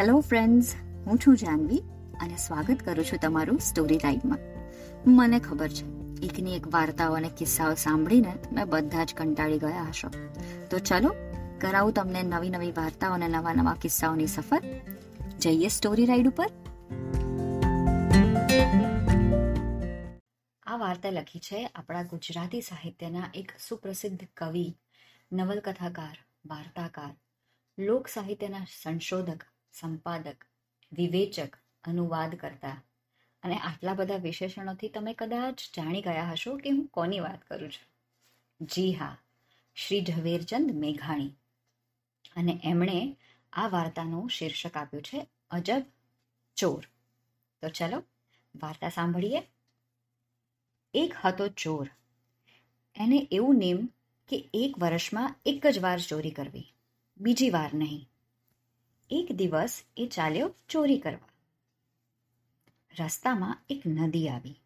Hello friends હું છું જાનવી અને સ્વાગત કરું છું તમારું સ્ટોરી ટાઈમમાં મને ખબર છે એકની એક વાર્તાઓ અને કિસ્સાઓ સાંભળીને તમે બધા જ કંટાળી ગયા હશો. તો ચલો, કરાવું તમને નવી નવી વાર્તાઓ અને નવા નવા કિસ્સાઓની સફર. જઈએ સ્ટોરી રાઈડ ઉપર. આ વાર્તા લખી છે આપણા ગુજરાતી સાહિત્યના એક સુપ્રસિદ્ધ કવિ, નવલકથાકાર, વાર્તાકાર લોક સાહિત્યના સંશોધક સંપાદક, વિવેચક, અનુવાદ કરતા. અને આટલા બધા વિશેષણોથી તમે કદાચ જાણી ગયા હશો કે હું કોની વાત કરું છું? જી હા, શ્રી ઝવેરચંદ મેઘાણી. અને એમણે આ વાર્તાનું શીર્ષક આપ્યું છે, અજબ ચોર. તો ચલો, વાર્તા સાંભળીએ. એક હતો ચોર. એને એવું નેમ કે એક વર્ષમાં એક જ વાર ચોરી કરવી, બીજી વાર નહીં. એક દિવસ એ ચાલ્યો ચોરી કરવા. રસ્તામાં એક નદી આવી.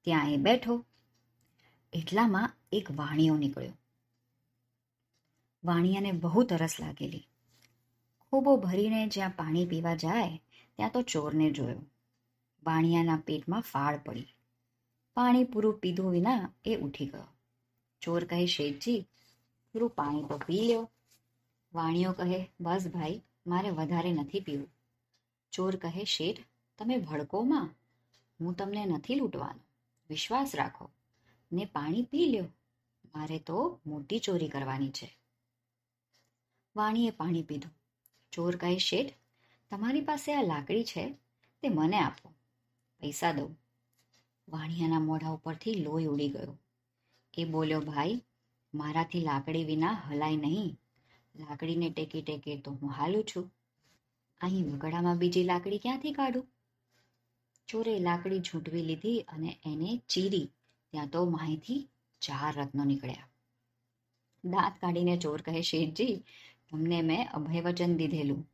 ત્યાં એ બેઠો. એટલામાં એક વાણિયો નીકળ્યો. વાણિયાને બહુ તરસ લાગેલી. ખૂબો ભરીને જ્યાં પાણી પીવા જાય, ત્યાં તો ચોરને જોયો. વાણિયાના પેટમાં ફાળ પડી. પાણી પૂરું પીધું વિના એ ઉઠી ગયો. ચોર કહે, શેઠજી, પૂરું પાણી તો પી લ્યો. વાણિયો કહે, બસ ભાઈ મારે વધારે નથી પીવું. ચોર કહે, શેઠ, તમે ભડકોમાં? હું તમને નથી લૂંટવાનો. વિશ્વાસ રાખો. ને પાણી પી લ્યો. મારે તો મોટી ચોરી કરવાની છે. વાણીએ પાણી પીધું. ચોર કહે, શેઠ, તમારી પાસે આ લાકડી છે, તે મને આપો. પૈસા દઉં. વાણિયાના મોઢા ઉપરથી લોહી ઉડી ગયો. એ બોલ્યો, ભાઈ, મારાથી લાકડી વિના હલાય નહીં. લાકડીને ટેકી ટેકે તો હું હાલું છું. અહીં વગડામાં બીજી લાકડી ક્યાંથી કાઢું? ચોરે લાકડી ઝૂંટવી લીધી અને એને ચીરી. ત્યાં તો માહિતી ચાર રત્નો નીકળ્યા. દાંત કાઢીને ચોર કહે, શેઠજી, તમને મેં અભય વચન દીધેલું.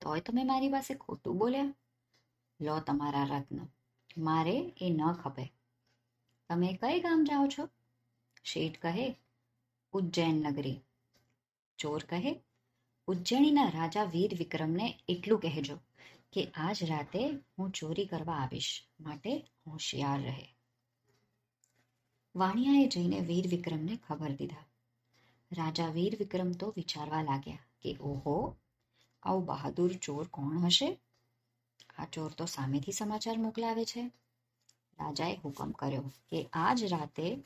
તોય તમે મારી પાસે ખોટું બોલ્યા? લો તમારા રત્ન. મારે એ ન ખપે. તમે કઈ ગામ જાઓ છો? શેઠ કહે, ઉજ્જૈન નગરી. ચોર કહે ઉજ્જૈનીના રાજા વીર વિક્રમને એટલું કહેજો કે આજ રાતે હું ચોરી કરવા આવીશ માટે હોશિયાર રહે. વાણિયાએ જઈને વીર વિક્રમને ખબર દીધા. રાજા વીર વિક્રમ તો વિચારવા લાગ્યા કે, ઓહો, આવું બહાદુર ચોર કોણ હશે? આ ચોર તો સામેથી સમાચાર મોકલાવે છે. રાજાએ હુકમ કર્યો કે, આજ રાતે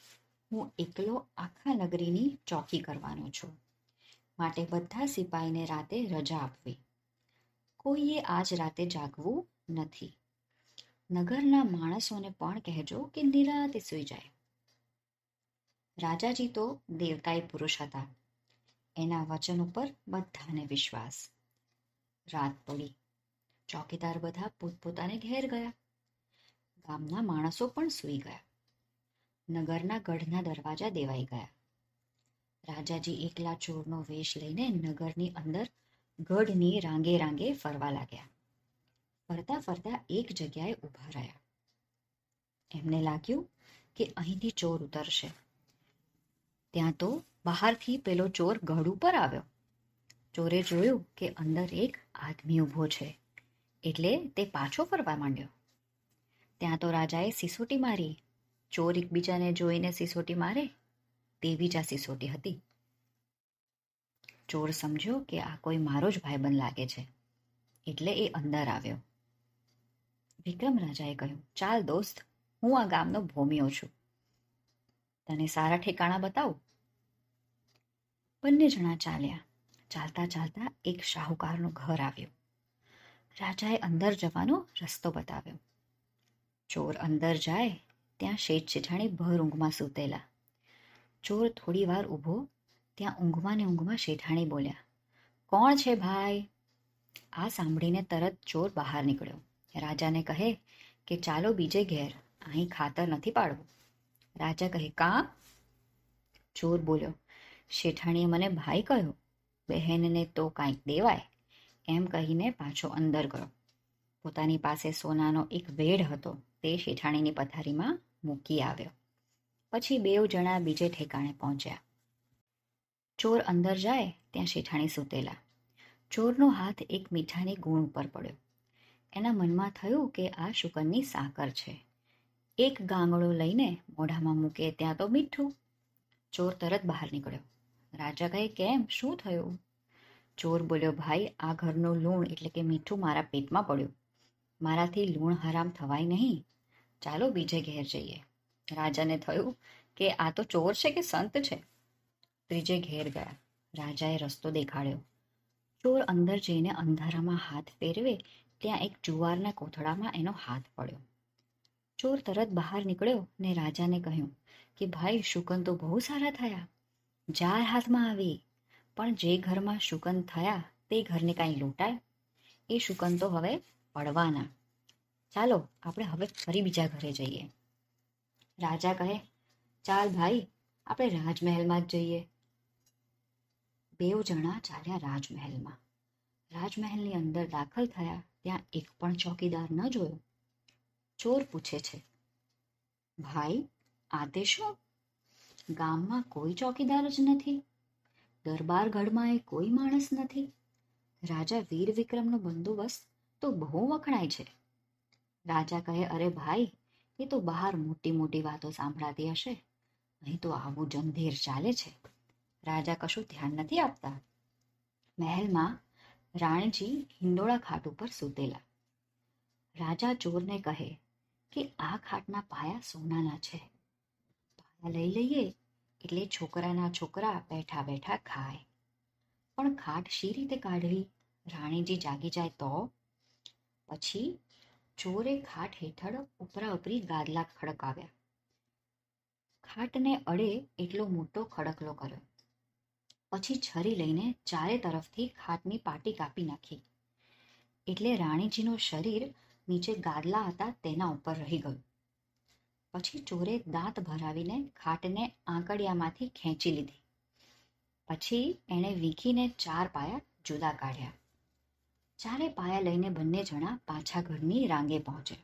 હું એકલો આખા નગરીની ચોકી કરવાનો છું. માટે બધા સિપાહીને રાતે રજા આપવી. કોઈએ આજ રાતે જાગવું નથી. નગરના માણસોને પણ કહેજો કે નિરાતે સૂઈ જાય. રાજાજી તો દેવતાઈ પુરુષ હતા. એના વચન ઉપર બધાને વિશ્વાસ. રાત પડી. ચોકીદાર બધા પોતપોતાને ઘેર ગયા. ગામના માણસો પણ સૂઈ ગયા. નગરના ગઢના દરવાજા દેવાઈ ગયા. રાજાજી એકલા ચોરનો વેશ લઈને નગરની અંદર ગઢની રાંગે રાંગે ફરવા લાગ્યા. ફરતા ફરતા એક જગ્યાએ ઊભા રહ્યા. એમને લાગ્યું કે અહીંથી ચોર ઉતરશે. ત્યાં તો બહારથી પેલો ચોર ગઢ ઉપર આવ્યો. ચોરે જોયું કે અંદર એક આદમી ઊભો છે, એટલે તે પાછો ફરવા માંડ્યો. ત્યાં તો રાજાએ સિસોટી મારી. ચોર એકબીજાને જોઈને સિસોટી મારે. તેવી જ આ સિસોટી હતી. ચોર સમજ્યો કે આ કોઈ મારો જ ભાઈબંધ લાગે છે. એટલે એ અંદર આવ્યો. વિક્રમ રાજાએ કહ્યું, ચાલ દોસ્ત, હું આ ગામનો ભોમિયો છું. તને સારા ઠેકાણા બતાવું? બંને જણા ચાલ્યા. ચાલતા ચાલતા એક શાહુકારનું ઘર આવ્યું. રાજાએ અંદર જવાનો રસ્તો બતાવ્યો. ચોર અંદર જાય, ત્યાં શેઠ જેઠાણી ભર ઊંઘમાં સૂતેલા. ચોર થોડી વાર ઊભો, ત્યાં ઊંઘમાં ને ઊંઘમાં શેઠાણી બોલ્યા, કોણ છે ભાઈ? આ સાંભળીને તરત ચોર બહાર નીકળ્યો. રાજાને કહે કે, ચાલો બીજે ઘેર, અહીં ખાતર નથી પાડવું. રાજા કહે, કાં? ચોર બોલ્યો, શેઠાણીએ મને ભાઈ કહ્યો, બહેનને તો કાંઈક દેવાય, એમ કહીને પાછો અંદર ગયો. પોતાની પાસે સોનાનો એક વેડ હતો, તે શેઠાણીની પથારીમાં મૂકી આવ્યો. પછી બેવ જણા બીજે ઠેકાણે પહોંચ્યા. ચોર અંદર જાય ત્યાં શેઠાણી સૂતેલા. ચોરનો હાથ એક મીઠાની ગુણ ઉપર પડ્યો. એના મનમાં થયું કે આ શુકનની સાકર છે. એક ગાંગડો લઈને મોઢામાં મૂકે ત્યાં તો મીઠું. ચોર તરત બહાર નીકળ્યો. રાજા કહે કેમ? શું થયું? ચોર બોલ્યો, ભાઈ, આ ઘરનું લૂણ એટલે કે મીઠું મારા પેટમાં પડ્યું. મારાથી લૂણ હરામ થવાય નહીં. ચાલો બીજે ઘેર જઈએ. રાજાને થયું કે આ તો ચોર છે કે સંત છે? ત્રીજે ઘેર ગયા. રાજાએ રસ્તો દેખાડ્યો. ચોર અંદર જઈને અંધારામાં હાથ ફેરવે ત્યાં એક જુવારના કોથળામાં એનો હાથ પડ્યો. ચોર તરત બહાર નીકળ્યો ને રાજાને કહ્યું કે, ભાઈ, શુકન તો બહુ સારા થયા. જાર હાથમાં આવી. પણ જે ઘરમાં શુકન થયા, તે ઘરને કાંઈ લૂંટાય? એ શુકન તો હવે પડવાના. ચાલો, આપણે હવે ફરી બીજા ઘરે જઈએ. રાજા કહે, ચાલ ભાઈ, આપણે રાજમહેલમાં જ જઈએ. બેવ જણા ચાલ્યા રાજમહેલમાં. રાજમહેલની અંદર દાખલ થયા, ત્યાં એક પણ ચોકીદાર ન જોયો. ચોર પૂછે છે, ભાઈ આ તે શું? ગામમાં કોઈ ચોકીદાર જ નથી? દરબાર ગઢમાં એ કોઈ માણસ નથી? રાજા વીર વિક્રમનો બંદોબસ્ત તો બહુ વખણાય છે. રાજા કહે, અરે ભાઈ એ તો બહાર મોટી મોટી વાતો સાંભળાતી હશે. અહીં તો આવું જંધીર ચાલે છે. રાજા કશું ધ્યાન નથી આપતા. મહેલમાં રાણીજી હિંડોળા ખાટ ઉપર સૂતેલા. રાજા ચોરને કહે કે આ ખાટના પાયા સોનાના છે. પાયા લઈ લઈએ એટલે છોકરાના છોકરા બેઠા બેઠા ખાય. પણ ખાટ શી રીતે કાઢવી? રાણીજી જાગી જાય તો? પછી ચોરે ખાટ હેઠળ ઉપરા ઉપરી ગાદલા ખડકાવ્યા ખાટને અડે એટલો મોટો ખડકલો કર્યો. પછી છરી લઈને ચારે તરફથી ખાટની પાટી કાપી નાખી. એટલે રાણીજીનું શરીર નીચે ગાદલા હતા તેના ઉપર રહી ગયું. પછી ચોરે દાંત ભરાવીને ખાટને આંકડિયામાંથી ખેંચી લીધી. પછી એણે વીખીને ચાર પાયા જુદા કાઢ્યા. ચારે પાયા લઈને બંને જણા પાછા ઘરની રાંગે પહોંચે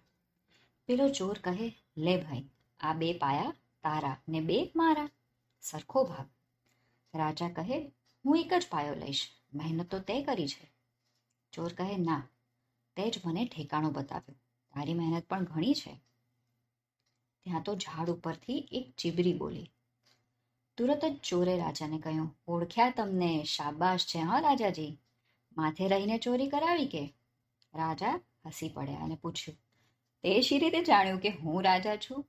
પેલો ચોર કહે, લે ભાઈ, આ બે પાયા તારા ને બે મારા. સરખો ભાગ. રાજા કહે, હું એક જ પાયો લઈશ, મહેનત તો તે કરી છે. ચોર કહે, ના, તે જ મને ઠેકાણું બતાવ્યું. તારી મહેનત પણ ઘણી છે. ત્યાં તો ઝાડ ઉપરથી એક ચીબરી બોલી. તુરત જ ચોરે રાજાને કહ્યું, ઓળખ્યા તમને શાબાશ છે, હા, રાજાજી. માથે રહીને ચોરી કરાવી કે? રાજા હસી પડ્યા અને પૂછ્યું, તે શી રીતે જાણ્યું કે હું રાજા છું?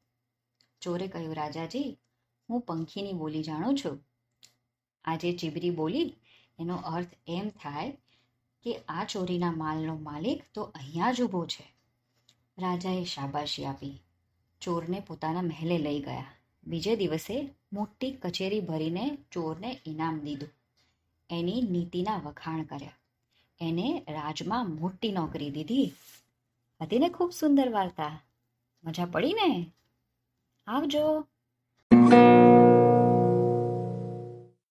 ચોરે કહ્યું, રાજાજી, હું પંખીની બોલી જાણું છું. આજે ચીબરી બોલી, એનો અર્થ એમ થાય કે આ ચોરીના માલનો માલિક તો અહીંયા જ ઊભો છે. રાજાએ શાબાશી આપી. ચોરને પોતાના મહેલે લઈ ગયા. બીજે દિવસે મોટી કચેરી ભરીને ચોરને ઇનામ દીધું. એની નીતિના વખાણ કર્યા. એને રાજમાં મોટી નોકરી દીધી. હતી ને ખૂબ સુંદર વાર્તા. મજા પડી ને? આવજો.